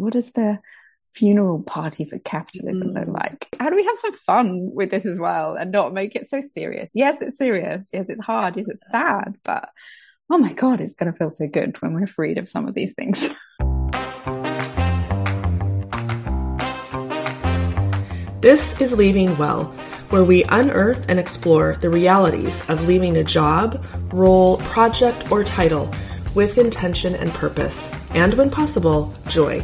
what does the funeral party for capitalism mm. look like? How do we have some fun with this as well and not make it so serious? Yes, it's serious. Yes, it's hard. Yes, it's sad. But oh my God, it's going to feel so good when we're freed of some of these things. This is Leaving Well, where we unearth and explore the realities of leaving a job, role, project, or title with intention and purpose, and when possible, joy.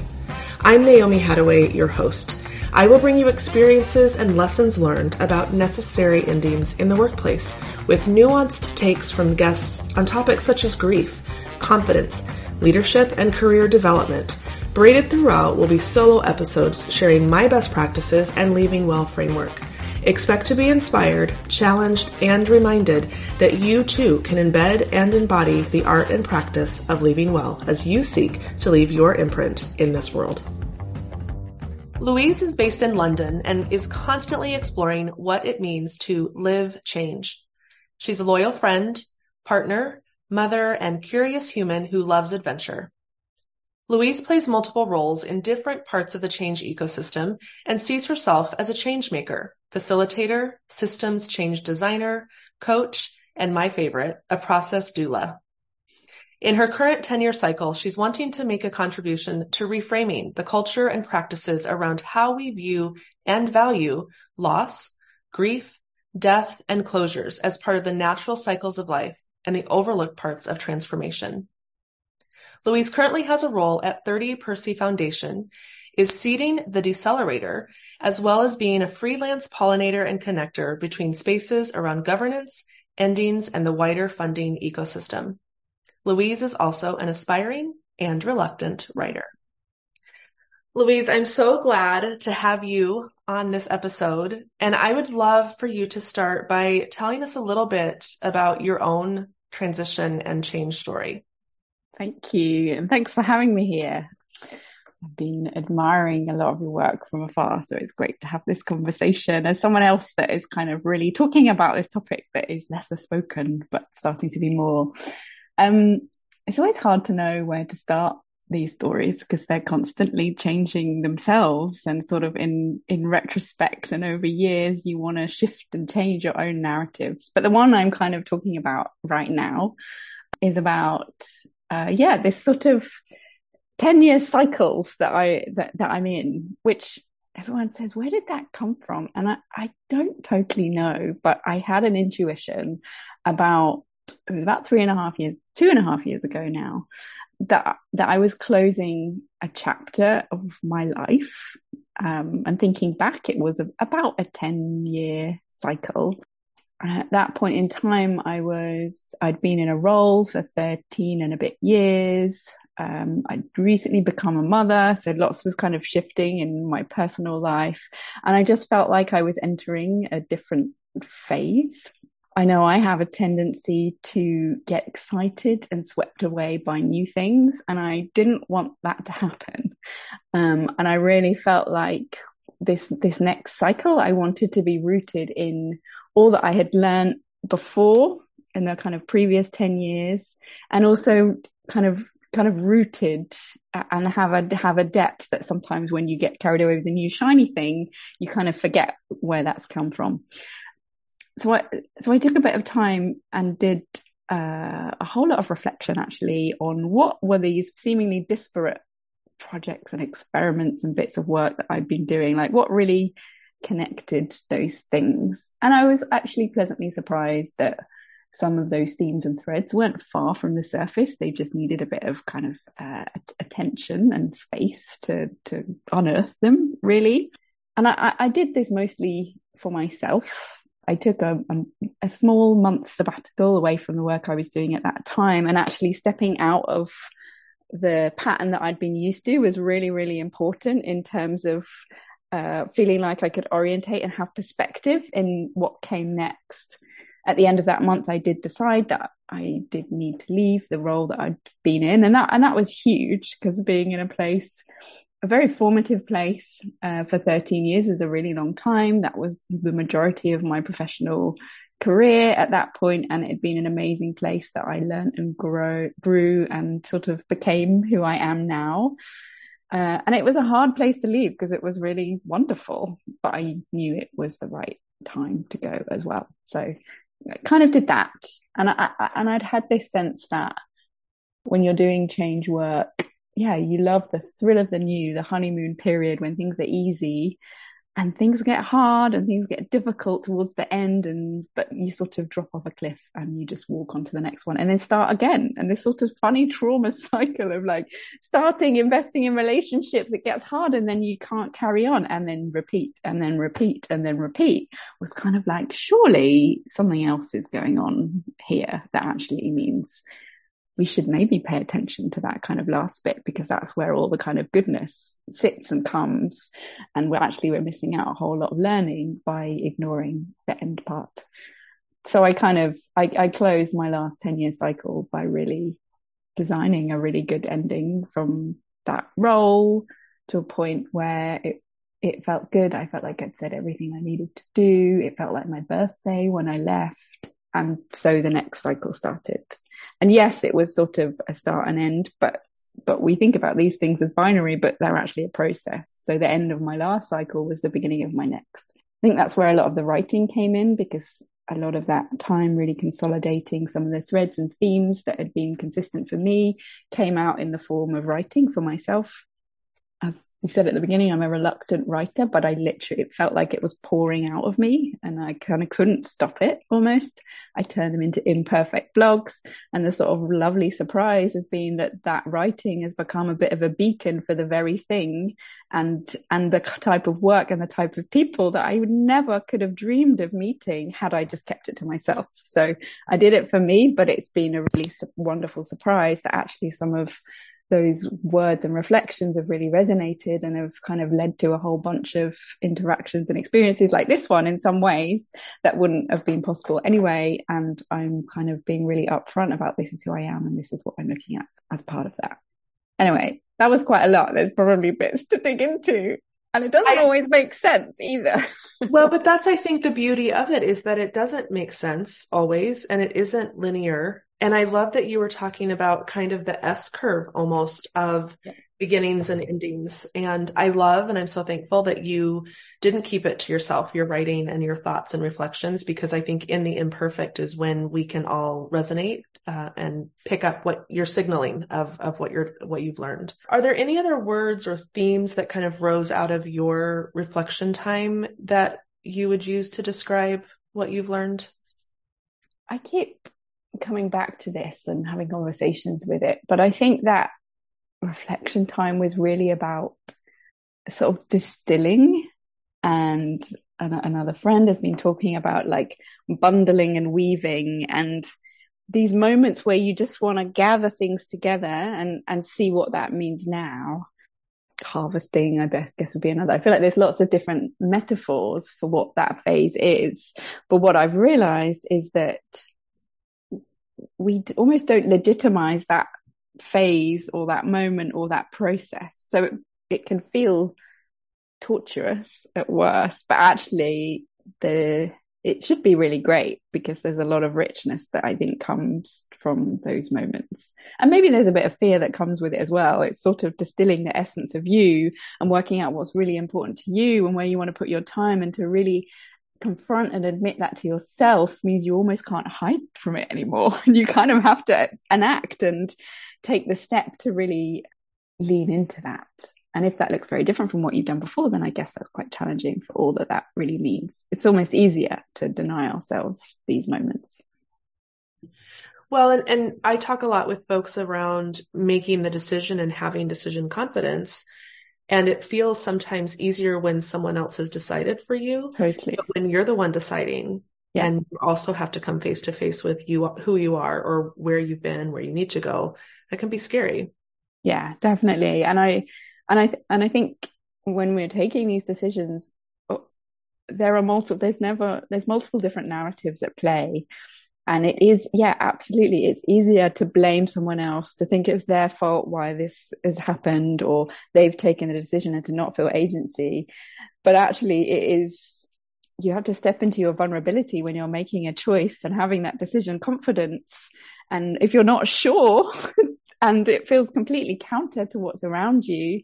I'm Naomi Hattaway, your host. I will bring you experiences and lessons learned about necessary endings in the workplace, with nuanced takes from guests on topics such as grief, confidence, leadership, and career development. Braided throughout will be solo episodes sharing my best practices and leaving well framework. Expect to be inspired, challenged, and reminded that you too can embed and embody the art and practice of leaving well as you seek to leave your imprint in this world. Louise is based in London and is constantly exploring what it means to live change. She's a loyal friend, partner, mother, and curious human who loves adventure. Louise plays multiple roles in different parts of the change ecosystem and sees herself as a change maker, facilitator, systems change designer, coach, and my favorite, a process doula. In her current 10 year cycle, she's wanting to make a contribution to reframing the culture and practices around how we view and value loss, grief, death, and closures as part of the natural cycles of life and the overlooked parts of transformation. Louise currently has a role at 30 Percy Foundation, is seeding the decelerator, as well as being a freelance pollinator and connector between spaces around governance, endings, and the wider funding ecosystem. Louise is also an aspiring and reluctant writer. Louise, I'm so glad to have you on this episode. And I would love for you to start by telling us a little bit about your own transition and change story. Thank you. And thanks for having me here. I've been admiring a lot of your work from afar, so it's great to have this conversation as someone else that is kind of really talking about this topic that is lesser spoken, but starting to be more. Um, it's always hard to know where to start these stories because they're constantly changing themselves and sort of in in retrospect and over years you want to shift and change your own narratives but the one i'm kind of talking about right now is about uh, yeah, this sort of 10 year cycles that I, that, that I'm in, which everyone says, where did that come from? And I, I don't totally know, but I had an intuition about, it was about three and a half years, two and a half years ago now, that, that I was closing a chapter of my life. Um, and thinking back, it was about a 10 year cycle And at that point in time, I was, I'd been in a role for 13 and a bit years. Um, I'd recently become a mother, so lots was kind of shifting in my personal life. And I just felt like I was entering a different phase. I know I have a tendency to get excited and swept away by new things, and I didn't want that to happen. Um, and I really felt like this this next cycle, I wanted to be rooted in all that I had learned before in the kind of previous 10 years and also kind of kind of rooted and have a have a depth that sometimes when you get carried away with a new shiny thing you kind of forget where that's come from so I so I took a bit of time and did uh, a whole lot of reflection actually on what were these seemingly disparate projects and experiments and bits of work that I've been doing like what really connected those things. And I was actually pleasantly surprised that some of those themes and threads weren't far from the surface. They just needed a bit of kind of uh, attention and space to to unearth them, really. And I, I did this mostly for myself. I took a, a, small month sabbatical away from the work I was doing at that time, and actually stepping out of the pattern that I'd been used to was really, really important in terms of uh, feeling like I could orientate and have perspective in what came next. At the end of that month, I did decide that I did need to leave the role that I'd been in, and that and that was huge because being in a place, a very formative place uh, for 13 years is a really long time. That was the majority of my professional career at that point, and it had been an amazing place that I learned and grow, grew, and sort of became who I am now. Uh, and it was a hard place to leave because it was really wonderful, but I knew it was the right time to go as well. So I kind of did that. And I, I and I'd had this sense that when you're doing change work, yeah, you love the thrill of the new, the honeymoon period when things are easy and things get hard and things get difficult towards the end and but you sort of drop off a cliff and you just walk on to the next one and then start again. And this sort of funny trauma cycle of like starting investing in relationships it gets hard and then you can't carry on and then repeat and then repeat and then repeat was kind of like surely something else is going on here that actually means we should maybe pay attention to that kind of last bit because that's where all the kind of goodness sits and comes. And we're actually we're missing out a whole lot of learning by ignoring the end part. So i kind of i, I closed my last 10 year cycle by really designing a really good ending from that role to a point where it it felt good. I felt like i'd said everything i needed to do. It felt like my birthday when i left. And so the next cycle started and yes, it was sort of a start and end, but but we think about these things as binary, but they're actually a process. So the end of my last cycle was the beginning of my next. I think that's where a lot of the writing came in because a lot of that time really consolidating some of the threads and themes that had been consistent for me came out in the form of writing for myself as you said at the beginning, I'm a reluctant writer, but I literally, it felt like it was pouring out of me and I kind of couldn't stop it almost. I turned them into imperfect blogs. And the sort of lovely surprise has been that that writing has become a bit of a beacon for the very thing and, and the type of work and the type of people that I would never could have dreamed of meeting had I just kept it to myself. So I did it for me, but it's been a really wonderful surprise that actually some of those words and reflections have really resonated and have kind of led to a whole bunch of interactions and experiences like this one in some ways that wouldn't have been possible anyway. And I'm kind of being really upfront about this is who I am and this is what I'm looking at as part of that. Anyway, that was quite a lot. There's probably bits to dig into. And it doesn't I, always make sense either. well, but that's, I think, the beauty of it is that it doesn't make sense always and it isn't linear and I love that you were talking about kind of the S curve almost of yeah. beginnings and endings. And I love and I'm so thankful that you didn't keep it to yourself, your writing and your thoughts and reflections, because I think in the imperfect is when we can all resonate uh, and pick up what you're signaling of, of what you're, what you've learned. Are there any other words or themes that kind of rose out of your reflection time that you would use to describe what you've learned? I keep coming back to this and having conversations with it. But I think that reflection time was really about sort of distilling. And another friend has been talking about like bundling and weaving and these moments where you just want to gather things together and and see what that means now. Harvesting i best guess would be another. I feel like there's lots of different metaphors for what that phase is. But what i've realized is that we almost don't legitimize that phase or that moment or that process. So it, it can feel torturous at worst, but actually the it should be really great because there's a lot of richness that I think comes from those moments. And maybe there's a bit of fear that comes with it as well. It's sort of distilling the essence of you and working out what's really important to you and where you want to put your time and to really confront and admit that to yourself means you almost can't hide from it anymore. you kind of have to enact and take the step to really lean into that. And if that looks very different from what you've done before, then I guess that's quite challenging for all that that really means. It's almost easier to deny ourselves these moments. Well, and, and I talk a lot with folks around making the decision and having decision confidence. And it feels sometimes easier when someone else has decided for you. Totally. But when you're the one deciding yeah. and you also have to come face to face with you, who you are or where you've been, where you need to go, that can be scary. Yeah, definitely. And I, and I, and I think when we're taking these decisions, oh, there are multiple, there's never, there's multiple different narratives at play. And it is, yeah, absolutely. It's easier to blame someone else, to think it's their fault why this has happened or they've taken the decision and to not feel agency. But actually, it is, you have to step into your vulnerability when you're making a choice and having that decision confidence. And if you're not sure and it feels completely counter to what's around you,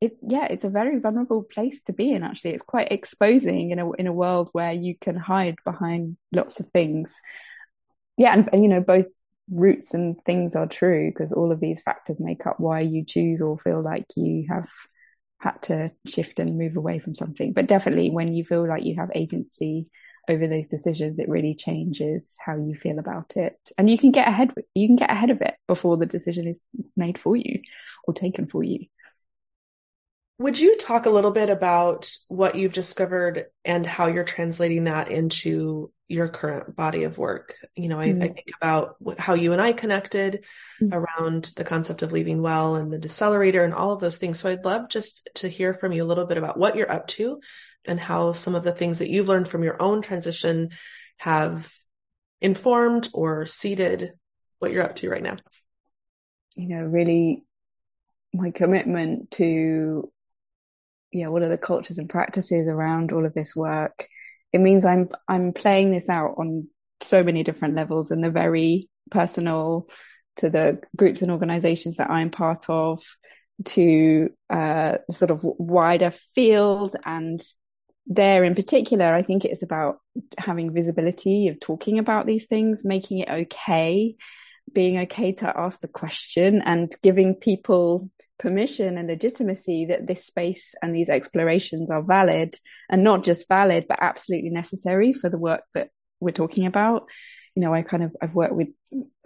it's yeah, it's a very vulnerable place to be in. Actually, it's quite exposing in a in a world where you can hide behind lots of things. Yeah, and, and you know both roots and things are true because all of these factors make up why you choose or feel like you have had to shift and move away from something. But definitely, when you feel like you have agency over those decisions, it really changes how you feel about it, and you can get ahead. You can get ahead of it before the decision is made for you or taken for you. Would you talk a little bit about what you've discovered and how you're translating that into your current body of work? You know, I, mm-hmm. I think about how you and I connected mm-hmm. around the concept of leaving well and the decelerator and all of those things. So I'd love just to hear from you a little bit about what you're up to and how some of the things that you've learned from your own transition have informed or seeded what you're up to right now. You know, really my commitment to yeah, what are the cultures and practices around all of this work? It means I'm I'm playing this out on so many different levels and the very personal to the groups and organizations that I'm part of to uh, sort of wider field and there in particular i think it's about having visibility of talking about these things making it okay being okay to ask the question and giving people permission and legitimacy that this space and these explorations are valid and not just valid but absolutely necessary for the work that we're talking about. You know i kind of i've worked with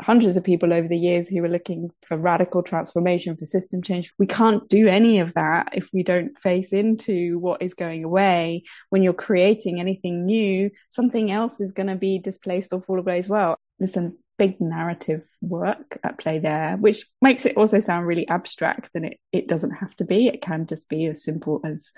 hundreds of people over the years who are looking for radical transformation for system change. We can't do any of that if we don't face into what is going away. When you're creating anything new something else is going to be displaced or fall away as well. Listen big narrative work at play there, which makes it also sound really abstract. And it, it doesn't have to be, it can just be as simple as,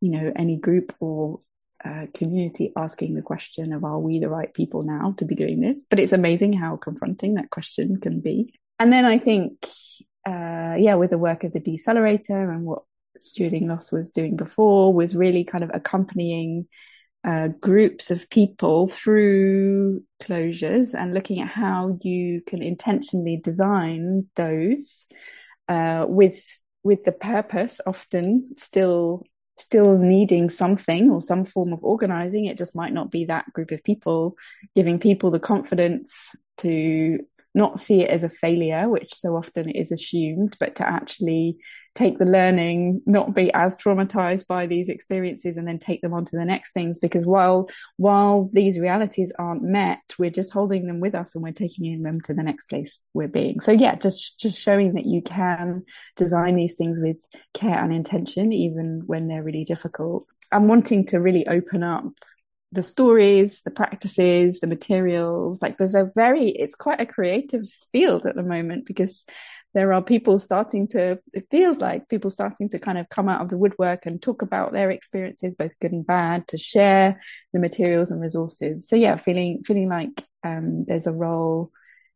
you know, any group or uh, community asking the question of, are we the right people now to be doing this? But it's amazing how confronting that question can be. And then I think, uh, yeah, with the work of the decelerator and what Stewarding Loss was doing before was really kind of accompanying uh, groups of people through closures and looking at how you can intentionally design those uh, with with the purpose often still still needing something or some form of organizing. It just might not be that group of people giving people the confidence to not see it as a failure, which so often is assumed, but to actually take the learning, not be as traumatized by these experiences and then take them on to the next things. Because while, while these realities aren't met, we're just holding them with us and we're taking them to the next place we're being. So yeah, just, just showing that you can design these things with care and intention, even when they're really difficult. I'm wanting to really open up the stories, the practices, the materials. Like there's a very, it's quite a creative field at the moment because there are people starting to, it feels like people starting to kind of come out of the woodwork and talk about their experiences, both good and bad, to share the materials and resources. So yeah, feeling, feeling like, um, there's a role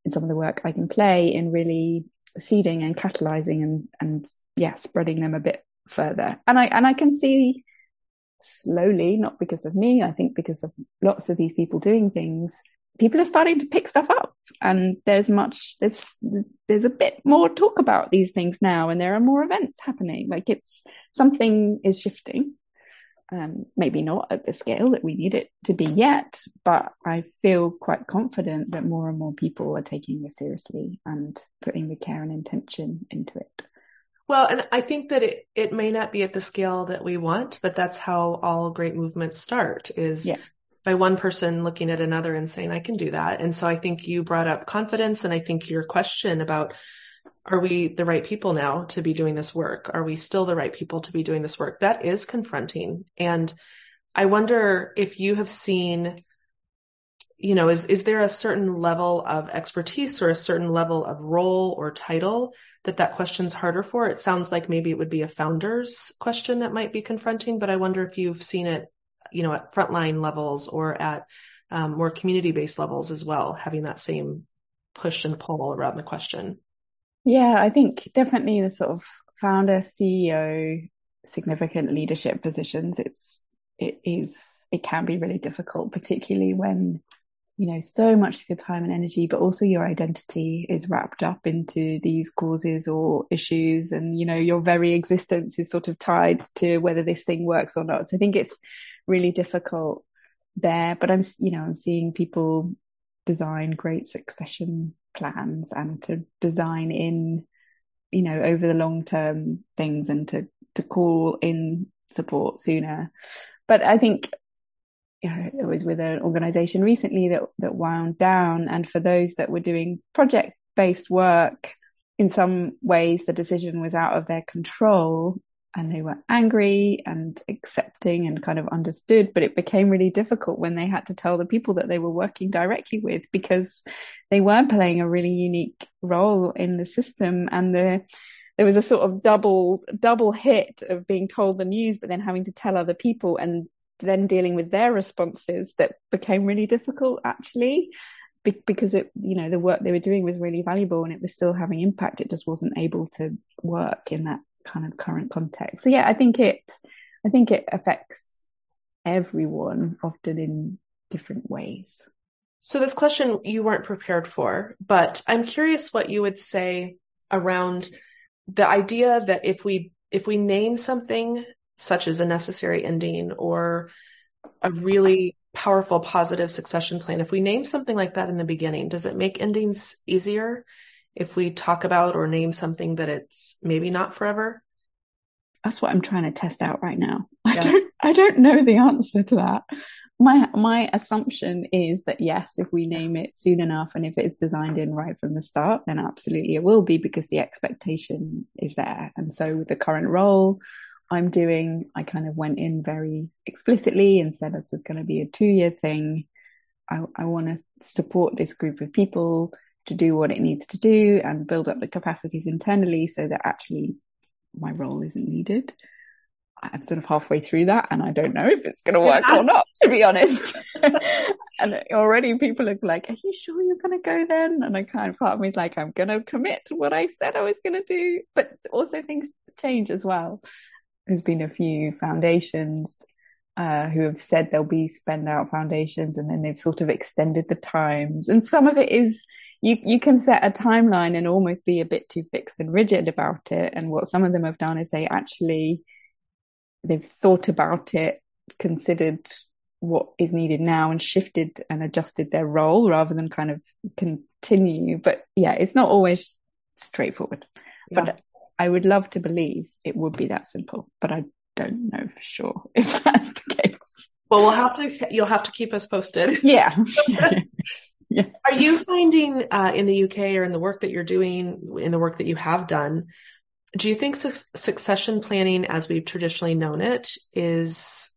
in some of the work I can play in really seeding and catalyzing and, and yeah, spreading them a bit further. And I, and I can see, slowly, not because of me, I think because of lots of these people doing things, people are starting to pick stuff up and there's much there's there's a bit more talk about these things now and there are more events happening. Like it's something is shifting. Um, maybe not at the scale that we need it to be yet but i feel quite confident that more and more people are taking this seriously and putting the care and intention into it. Well, and I think that it, it may not be at the scale that we want, but that's how all great movements start is yeah. By one person looking at another and saying, I can do that. And so I think you brought up confidence. And I think your question about, are we the right people now to be doing this work? Are we still the right people to be doing this work? That is confronting. And I wonder if you have seen you know, is, is there a certain level of expertise or a certain level of role or title that that question's harder for? It sounds like maybe it would be a founder's question that might be confronting, but I wonder if you've seen it, you know, at frontline levels or at um, more community based levels as well, having that same push and pull around the question. Yeah, I think definitely the sort of founder, CEO, significant leadership positions, it's, it is, it can be really difficult, particularly when you know so much of your time and energy but also your identity is wrapped up into these causes or issues and you know your very existence is sort of tied to whether this thing works or not so i think it's really difficult there but i'm you know i'm seeing people design great succession plans and to design in you know over the long term things and to to call in support sooner. But i think you know, it was with an organization recently that that wound down and for those that were doing project based work in some ways the decision was out of their control and they were angry and accepting and kind of understood but it became really difficult when they had to tell the people that they were working directly with because they were playing a really unique role in the system. And the there was a sort of double double hit of being told the news but then having to tell other people and then dealing with their responses that became really difficult actually because it you know the work they were doing was really valuable and it was still having impact. It just wasn't able to work in that kind of current context. So yeah i think it i think it affects everyone often in different ways. So this question you weren't prepared for but i'm curious what you would say around the idea that if we if we name something such as a necessary ending or a really powerful positive succession plan, if we name something like that in the beginning, does it make endings easier if we talk about or name something that it's maybe not forever? That's what I'm trying to test out right now. Yeah. I don't I don't know the answer to that. My my assumption is that yes, if we name it soon enough and if it's designed in right from the start, then absolutely it will be because the expectation is there. And so with the current role I'm doing, I kind of went in very explicitly and said this is going to be a two year thing. I, I want to support this group of people to do what it needs to do and build up the capacities internally so that actually my role isn't needed. I'm sort of halfway through that and I don't know if it's going to work or not, to be honest. and already people are like, Are you sure you're going to go then? And I kind of part of me is like, I'm going to commit to what I said I was going to do. But also things change as well there's been a few foundations uh, who have said they'll be spend out foundations and then they've sort of extended the times. And some of it is you you can set a timeline and almost be a bit too fixed and rigid about it. And what some of them have done is they actually they've thought about it, considered what is needed now and shifted and adjusted their role rather than kind of continue. But yeah, it's not always straightforward. Yeah. But I would love to believe it would be that simple, but I don't know for sure if that's the case. Well, we'll have to, you'll have to keep us posted. Yeah. yeah. Are you finding uh, in the UK or in the work that you're doing, in the work that you have done, do you think su- succession planning as we've traditionally known it is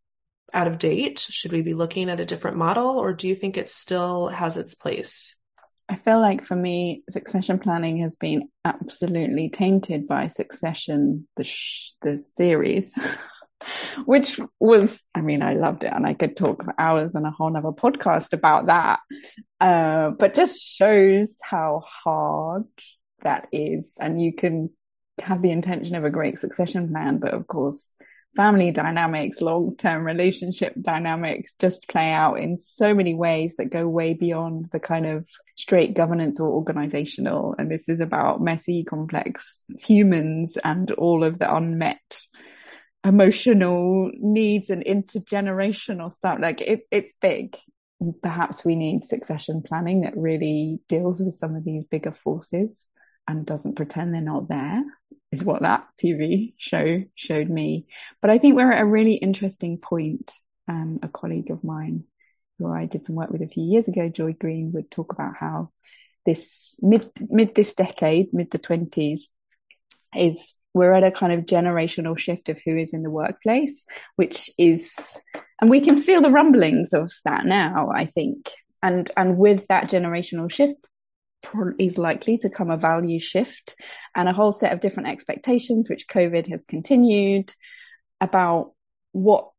out of date? Should we be looking at a different model or do you think it still has its place? I feel like for me, succession planning has been absolutely tainted by Succession, the sh- the series, which was, I mean, I loved it, and I could talk for hours on a whole other podcast about that. Uh, but just shows how hard that is, and you can have the intention of a great succession plan, but of course, family dynamics, long term relationship dynamics just play out in so many ways that go way beyond the kind of straight governance or organizational. And this is about messy, complex humans and all of the unmet emotional needs and intergenerational stuff. Like it, it's big. Perhaps we need succession planning that really deals with some of these bigger forces and doesn't pretend they're not there is what that TV show showed me. But I think we're at a really interesting point. Um, a colleague of mine who I did some work with a few years ago, Joy Green, would talk about how this mid mid this decade, mid the twenties, is we're at a kind of generational shift of who is in the workplace, which is, and we can feel the rumblings of that now. I think, and and with that generational shift, is likely to come a value shift and a whole set of different expectations, which COVID has continued about what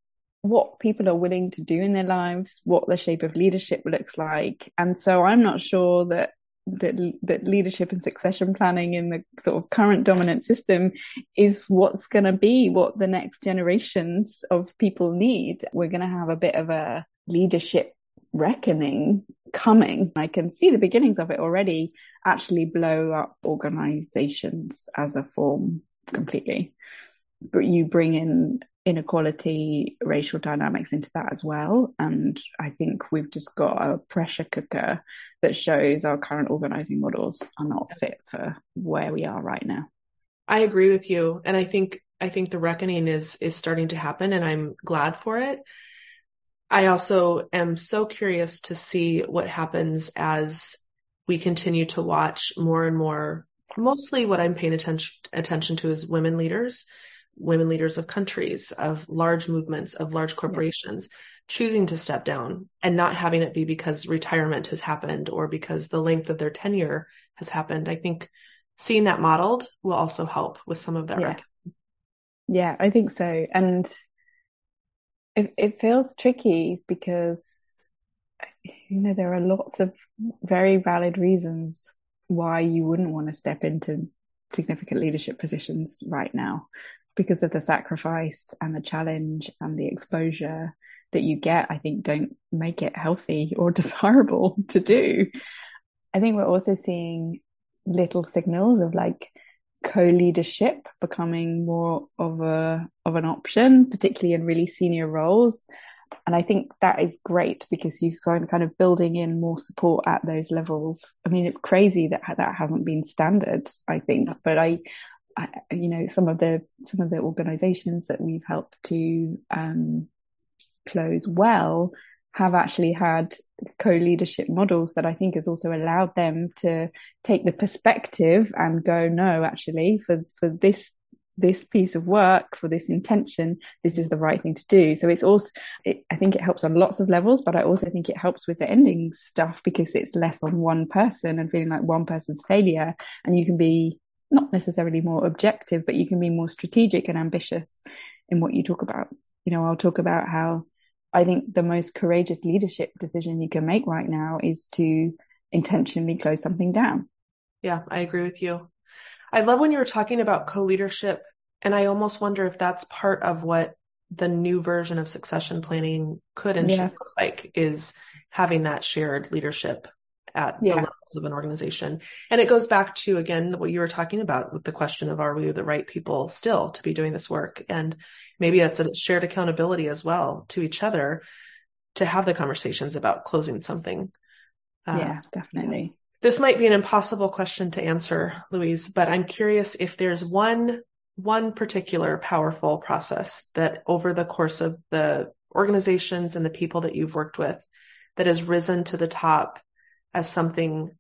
what people are willing to do in their lives, what the shape of leadership looks like. And so I'm not sure that that that leadership and succession planning in the sort of current dominant system is what's going to be what the next generations of people need. We're going to have a bit of a leadership reckoning coming. I can see the beginnings of it already actually blow up organizations as a form completely. But you bring in inequality, racial dynamics into that as well. And I think we've just got a pressure cooker that shows our current organizing models are not fit for where we are right now. I agree with you. And I think I think the reckoning is is starting to happen and I'm glad for it. I also am so curious to see what happens as we continue to watch more and more mostly what I'm paying attention attention to is women leaders, women leaders of countries, of large movements, of large corporations yeah. choosing to step down and not having it be because retirement has happened or because the length of their tenure has happened. I think seeing that modeled will also help with some of that yeah. Yeah, I think so. And it, it feels tricky because, you know, there are lots of very valid reasons why you wouldn't want to step into significant leadership positions right now because of the sacrifice and the challenge and the exposure that you get, I think don't make it healthy or desirable to do. I think we're also seeing little signals of like co-leadership becoming more of a of an option, particularly in really senior roles. And I think that is great because you've started kind of building in more support at those levels. I mean, it's crazy that that hasn't been standard, I think, but I, I you know, some of the some of the organizations that we've helped to um, close well have actually had co-leadership models that I think has also allowed them to take the perspective and go, no, actually, for for this this piece of work for this intention this is the right thing to do. So it's also it, i think it helps on lots of levels but i also think it helps with the ending stuff because it's less on one person and feeling like one person's failure. And you can be not necessarily more objective but you can be more strategic and ambitious in what you talk about. You know i'll talk about how I think the most courageous leadership decision you can make right now is to intentionally close something down. Yeah, I agree with you. I love when you were talking about co leadership. And I almost wonder if that's part of what the new version of succession planning could and yeah. should look like is having that shared leadership at yeah. the levels of an organization. And it goes back to, again, what you were talking about with the question of are we the right people still to be doing this work? And maybe that's a shared accountability as well to each other to have the conversations about closing something. Uh, yeah, definitely. This might be an impossible question to answer, Louise, but I'm curious if there's one one particular powerful process that over the course of the organizations and the people that you've worked with that has risen to the top as something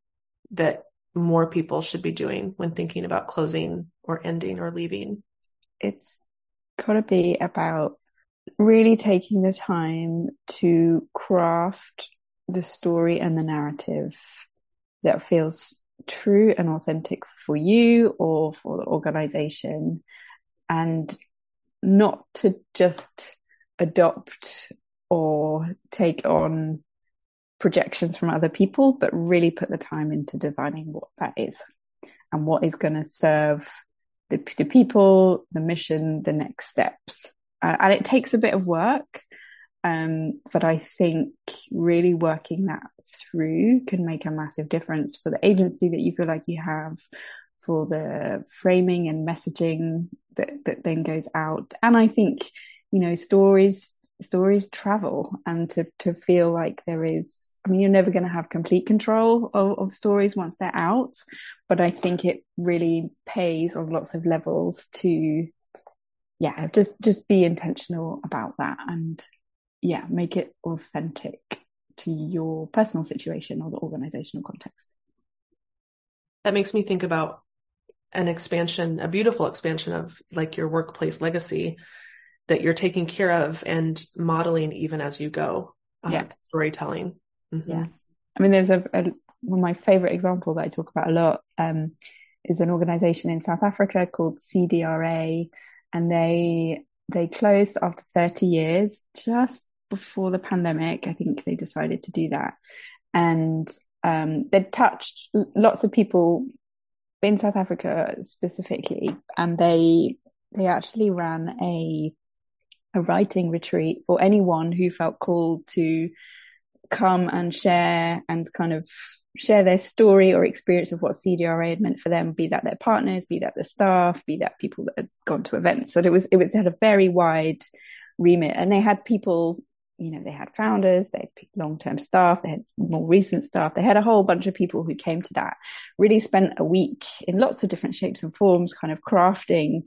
that more people should be doing when thinking about closing or ending or leaving? It's got to be about really taking the time to craft the story and the narrative that feels true and authentic for you or for the organization and not to just adopt or take on projections from other people, but really put the time into designing what that is and what is going to serve the, the, people, the mission, the next steps. Uh, and it takes a bit of work. Um, but I think really working that through can make a massive difference for the agency that you feel like you have, for the framing and messaging that, that then goes out. And I think, you know, stories stories travel and to to feel like there is i mean you're never going to have complete control of, of, stories once they're out but i think it really pays on lots of levels to yeah just just be intentional about that and yeah make it authentic to your personal situation or the organizational context. That makes me think about an expansion a beautiful expansion of like your workplace legacy that you're taking care of and modeling even as you go. Uh, yeah. Storytelling. Mm-hmm. Yeah. I mean, there's a, a, one of my favorite example that I talk about a lot um, is an organization in South Africa called CDRA, and they they closed after 30 years, just before the pandemic. I think they decided to do that, and um, they touched lots of people in South Africa specifically, and they they actually ran a a writing retreat for anyone who felt called to come and share and kind of share their story or experience of what CDRA had meant for them, be that their partners, be that the staff, be that people that had gone to events. So it was it was had a very wide remit, and they had people. You know, they had founders, they had long-term staff, they had more recent staff, they had a whole bunch of people who came to that. Really spent a week in lots of different shapes and forms, kind of crafting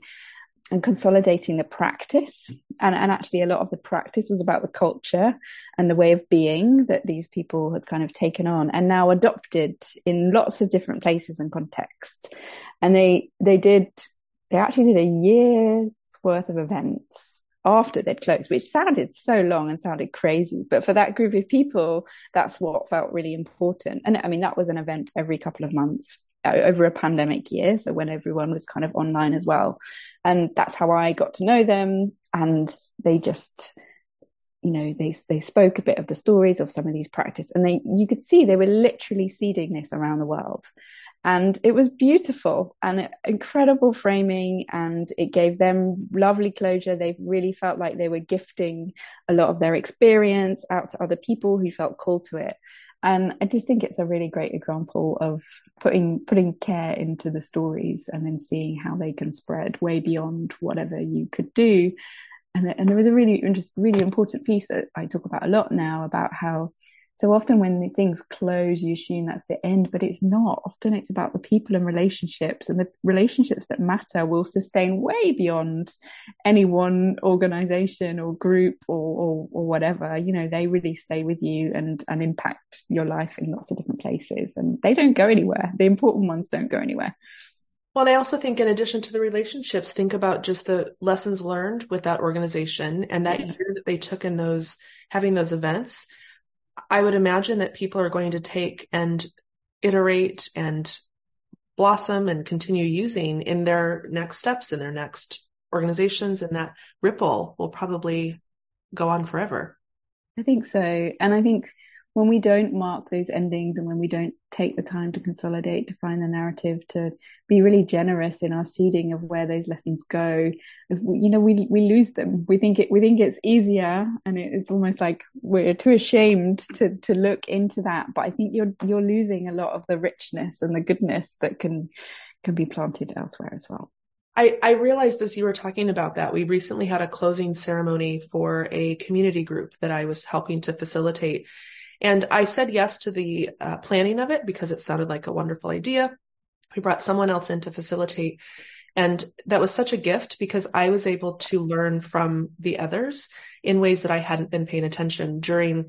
and consolidating the practice. And, and actually, a lot of the practice was about the culture and the way of being that these people had kind of taken on and now adopted in lots of different places and contexts. And they they did they actually did a year's worth of events after they'd closed, which sounded so long and sounded crazy. But for that group of people, that's what felt really important. And I mean, that was an event every couple of months over a pandemic year. So when everyone was kind of online as well. And that's how I got to know them. And they just, you know, they, they spoke a bit of the stories of some of these practice and they, you could see they were literally seeding this around the world. And it was beautiful and incredible framing, and it gave them lovely closure. They really felt like they were gifting a lot of their experience out to other people who felt called to it. And I just think it's a really great example of putting putting care into the stories and then seeing how they can spread way beyond whatever you could do. And, and there was a really interesting, really important piece that I talk about a lot now about how so often when things close, you assume that's the end, but it's not. Often it's about the people and relationships, and the relationships that matter will sustain way beyond any one organization or group or, or, or whatever. You know, they really stay with you and, and impact your life in lots of different places, and they don't go anywhere. The important ones don't go anywhere. Well, and I also think in addition to the relationships, think about just the lessons learned with that organization and that yeah. year that they took in those having those events I would imagine that people are going to take and iterate and blossom and continue using in their next steps in their next organizations and that ripple will probably go on forever. I think so. And I think when we don't mark those endings and when we don't take the time to consolidate, to find the narrative, to be really generous in our seeding of where those lessons go, we, you know, we we lose them. We think it we think it's easier, and it, it's almost like we're too ashamed to to look into that. But I think you're you're losing a lot of the richness and the goodness that can can be planted elsewhere as well. I, I realized as you were talking about that, we recently had a closing ceremony for a community group that I was helping to facilitate. And I said yes to the uh, planning of it because it sounded like a wonderful idea. We brought someone else in to facilitate. And that was such a gift because I was able to learn from the others in ways that I hadn't been paying attention during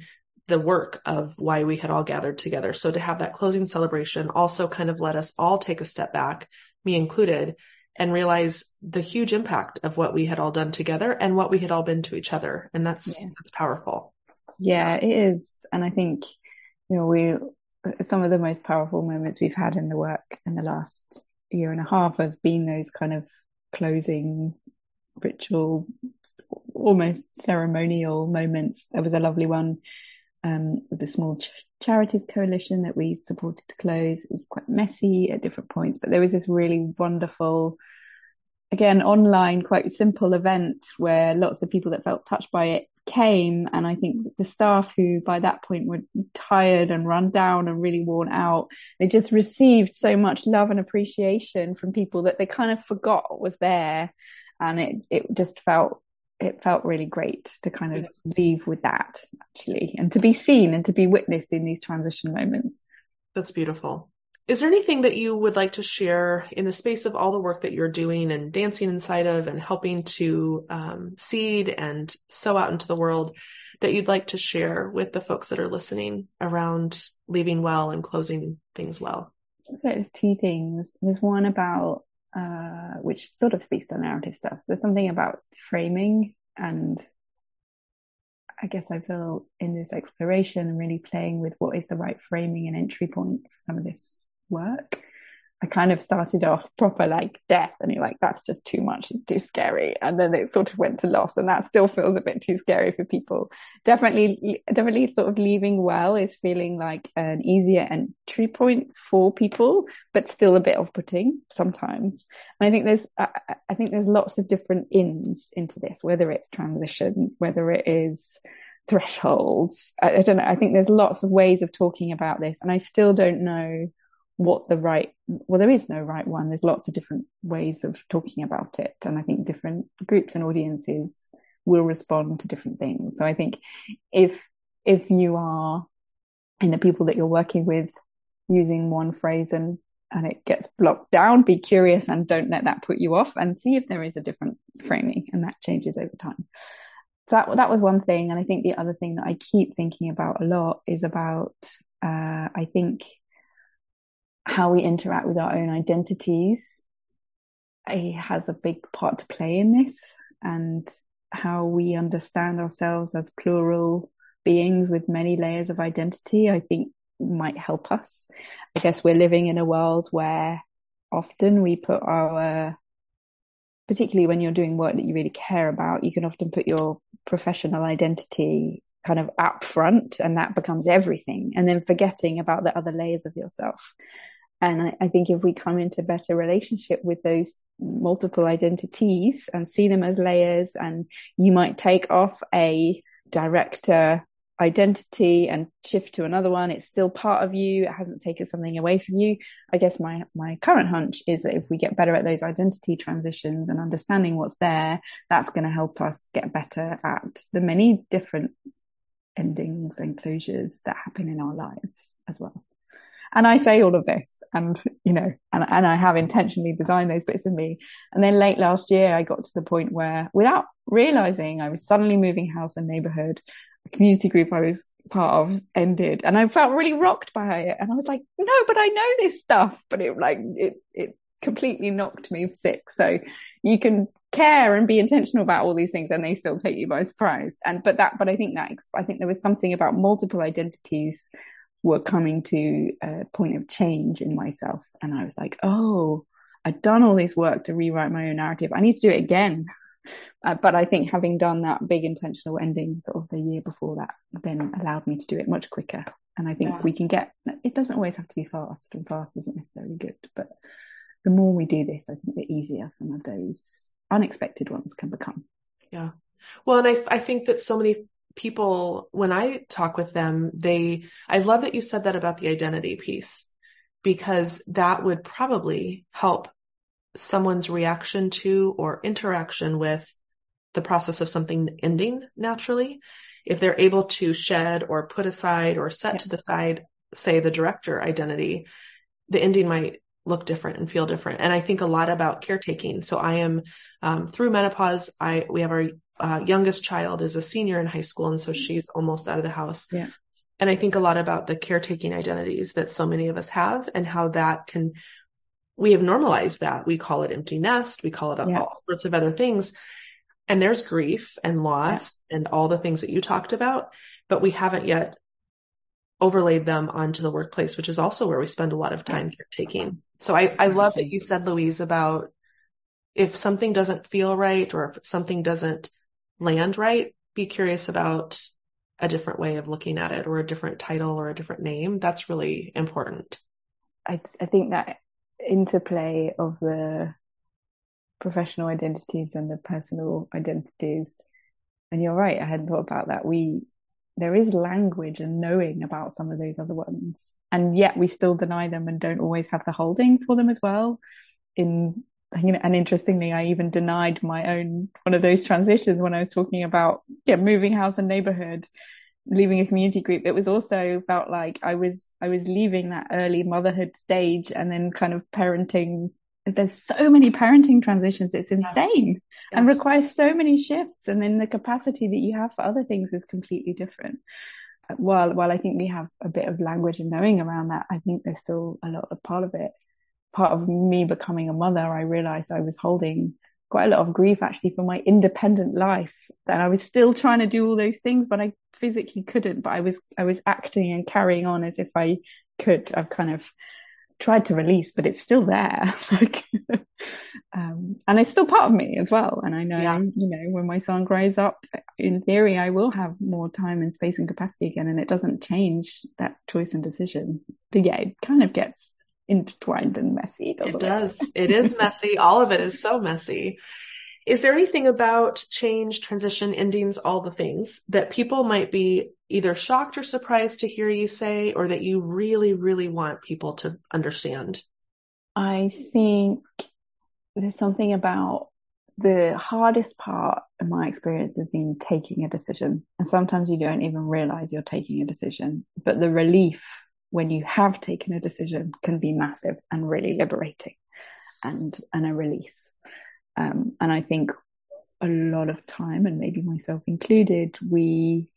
the work of why we had all gathered together. So to have that closing celebration also kind of let us all take a step back, me included, and realize the huge impact of what we had all done together and what we had all been to each other. And that's, yeah. that's powerful. Yeah, it is. And I think, you know, we, some of the most powerful moments we've had in the work in the last year and a half have been those kind of closing ritual, almost ceremonial moments. There was a lovely one um, with the small ch- charities coalition that we supported to close. It was quite messy at different points, but there was this really wonderful, again, online, quite simple event where lots of people that felt touched by it came and I think the staff who by that point were tired and run down and really worn out, they just received so much love and appreciation from people that they kind of forgot was there. And it, it just felt, it felt really great to kind of leave with that actually and to be seen and to be witnessed in these transition moments. That's beautiful. Is there anything that you would like to share in the space of all the work that you're doing and dancing inside of and helping to um, seed and sow out into the world that you'd like to share with the folks that are listening around leaving well and closing things well? There's two things. There's one about uh, which sort of speaks to narrative stuff. There's something about framing and I guess I feel in this exploration really playing with what is the right framing and entry point for some of this work. I kind of started off proper like death, and you're like, that's just too much, too scary. And then it sort of went to loss, and that still feels a bit too scary for people. Definitely, definitely, sort of leaving well is feeling like an easier entry point for people, but still a bit off putting sometimes. And I think there's, I, I think there's lots of different ins into this, whether it's transition, whether it is thresholds. I, I don't know. I think there's lots of ways of talking about this, and I still don't know what the right well there is no right one. There's lots of different ways of talking about it. And i think different groups and audiences will respond to different things. So i think if if you are in the people that you're working with using one phrase and and it gets blocked down be curious and don't let that put you off and see if there is a different framing and that changes over time. So that that was one thing. And i think the other thing that i keep thinking about a lot is about uh, i think how we interact with our own identities it has a big part to play in this and how we understand ourselves as plural beings with many layers of identity i think might help us. I guess we're living in a world where often we put our particularly when you're doing work that you really care about you can often put your professional identity kind of up front and that becomes everything and then forgetting about the other layers of yourself and I, I, think if we come into better relationship with those multiple identities and see them as layers, and you might take off a director identity and shift to another one, it's still part of you. It hasn't taken something away from you. I guess my my current hunch is that if we get better at those identity transitions and understanding what's there, that's going to help us get better at the many different endings and closures that happen in our lives as well. And I say all of this and, you know, and, and I have intentionally designed those bits of me. And then late last year, I got to the point where without realizing I was suddenly moving house and neighborhood, a community group I was part of ended and I felt really rocked by it. And I was like, no, but I know this stuff. But it like, it, it completely knocked me sick. So you can care and be intentional about all these things and they still take you by surprise. And, but that, but I think that, I think there was something about multiple identities were coming to a point of change in myself. And I was like, oh, I've done all this work to rewrite my own narrative. I need to do it again. Uh, but I think having done that big intentional ending sort of the year before that then allowed me to do it much quicker. And I think yeah. we can get, it doesn't always have to be fast, and fast isn't necessarily good. But the more we do this, I think the easier some of those unexpected ones can become. Yeah. Well, and I, I think that so many people, when I talk with them, they, I love that you said that about the identity piece because that would probably help someone's reaction to or interaction with the process of something ending naturally. If they're able to shed or put aside or set yeah. to the side, say the director identity, the ending might look different and feel different. And I think a lot about caretaking. So I am um, through menopause. I we have our uh, youngest child is a senior in high school, and so she's almost out of the house. Yeah. And I think a lot about the caretaking identities that so many of us have, and how that can we have normalized that. We call it empty nest. We call it yeah. all sorts of other things. And there's grief and loss yeah. and all the things that you talked about, but we haven't yet overlaid them onto the workplace, which is also where we spend a lot of time caretaking. So I, I love that you said, Louise, about if something doesn't feel right or if something doesn't land right, be curious about a different way of looking at it or a different title or a different name. That's really important. I, I think that interplay of the professional identities and the personal identities, and you're right, I hadn't thought about that. We there is language and knowing about some of those other ones, and yet we still deny them and don't always have the holding for them as well. In and interestingly, I even denied my own one of those transitions when I was talking about yeah, moving house and neighborhood, leaving a community group. It was also felt like I was I was leaving that early motherhood stage and then kind of parenting. There's so many parenting transitions; it's insane yes. Yes. and requires so many shifts. And then the capacity that you have for other things is completely different. While while I think we have a bit of language and knowing around that, I think there's still a lot of part of it part of me becoming a mother, I realized I was holding quite a lot of grief actually for my independent life that I was still trying to do all those things, but I physically couldn't, but I was, I was acting and carrying on as if I could. I've kind of tried to release, but it's still there. like, um, and it's still part of me as well. And I know, yeah. you know, when my son grows up, in theory, I will have more time and space and capacity again. And it doesn't change that choice and decision. But yeah, it kind of gets intertwined and messy. It does. it is messy. All of it is so messy. Is there anything about change, transition, endings, all the things that people might be either shocked or surprised to hear you say, or that you really, really want people to understand? I think there's something about the hardest part in my experience has been taking a decision. And sometimes you don't even realize you're taking a decision, but the relief when you have taken a decision can be massive and really liberating and, and a release. Um, and I think a lot of time, and maybe myself included, we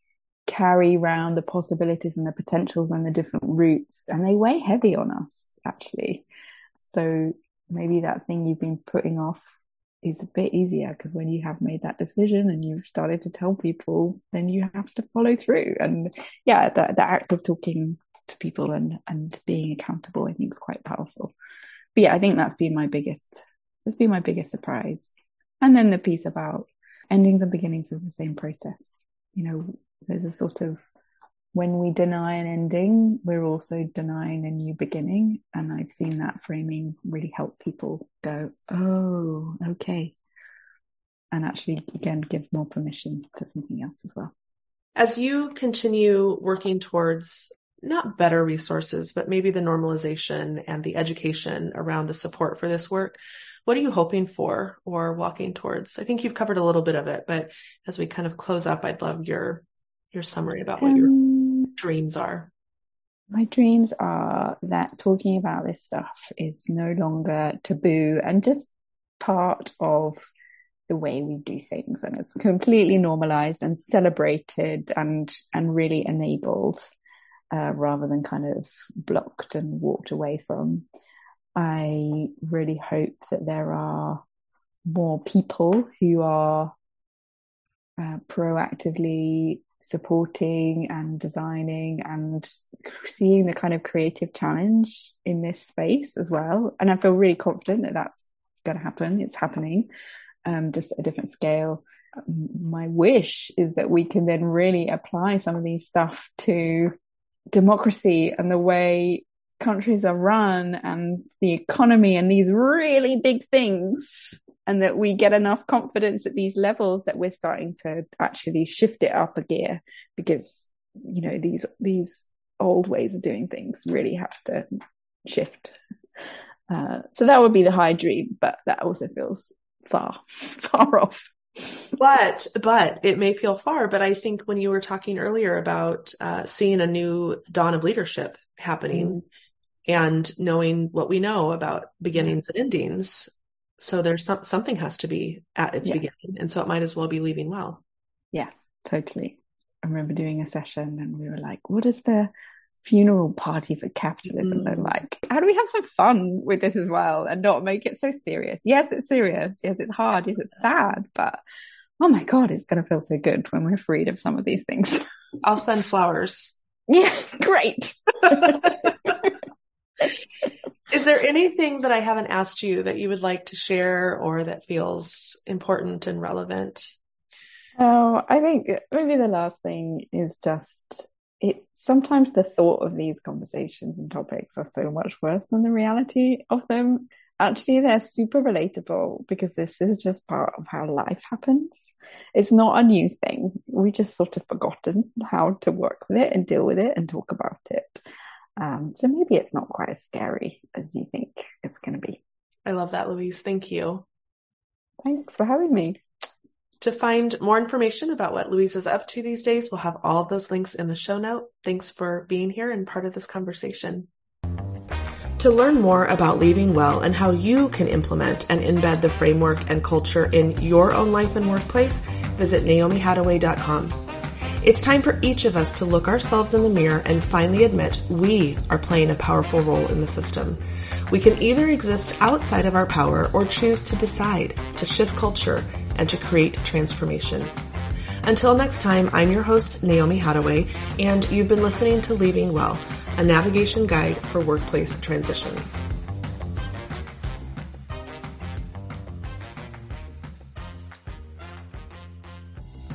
carry around the possibilities and the potentials and the different routes, and they weigh heavy on us, actually. So maybe that thing you've been putting off is a bit easier because when you have made that decision and you've started to tell people, then you have to follow through. And yeah, the, the act of talking to people and, and being accountable, I think is quite powerful. But yeah, I think that's been my biggest, that's been my biggest surprise. And then the piece about endings and beginnings is the same process. You know, there's a sort of when we deny an ending, we're also denying a new beginning. And I've seen that framing really help people go, oh, okay. And actually, again, give more permission to something else as well. As you continue working towards not better resources, but maybe the normalization and the education around the support for this work, what are you hoping for or walking towards? I think you've covered a little bit of it, but as we kind of close up, I'd love your your summary about what um, your dreams are? My dreams are that talking about this stuff is no longer taboo and just part of the way we do things and it's completely normalized and celebrated and and really enabled uh, rather than kind of blocked and walked away from i really hope that there are more people who are uh, proactively supporting and designing and seeing the kind of creative challenge in this space as well. And I feel really confident that that's going to happen. It's happening, um, just a different scale. My wish is that we can then really apply some of these stuff to democracy and the way countries are run and the economy and these really big things and that we get enough confidence at these levels that we're starting to actually shift it up a gear because you know these these old ways of doing things really have to shift. Uh, so that would be the high dream but that also feels far far off but but it may feel far but i think when you were talking earlier about uh, seeing a new dawn of leadership happening mm. and knowing what we know about beginnings and endings so there's some, something has to be at its yeah. beginning. And so it might as well be leaving well. Yeah, totally. I remember doing a session and we were like, what is the funeral party for capitalism mm. look like? How do we have some fun with this as well and not make it so serious? Yes, it's serious. Yes, it's hard. Yes, it's sad. But oh my God, it's going to feel so good when we're freed of some of these things. I'll send flowers. Yeah, great. Is there anything that I haven't asked you that you would like to share or that feels important and relevant? Oh, I think maybe the last thing is just it sometimes the thought of these conversations and topics are so much worse than the reality of them. Actually, they're super relatable because this is just part of how life happens. It's not a new thing. We just sort of forgotten how to work with it and deal with it and talk about it. Um, so maybe it's not quite as scary as you think it's going to be. I love that, Louise. Thank you. Thanks for having me. To find more information about what Louise is up to these days, we'll have all of those links in the show note. Thanks for being here and part of this conversation. To learn more about Leaving Well and how you can implement and embed the framework and culture in your own life and workplace, visit naomihattaway.com. It's time for each of us to look ourselves in the mirror and finally admit we are playing a powerful role in the system. We can either exist outside of our power or choose to decide to shift culture and to create transformation. Until next time, I'm your host, Naomi Hattaway, and you've been listening to Leaving Well, a navigation guide for workplace transitions.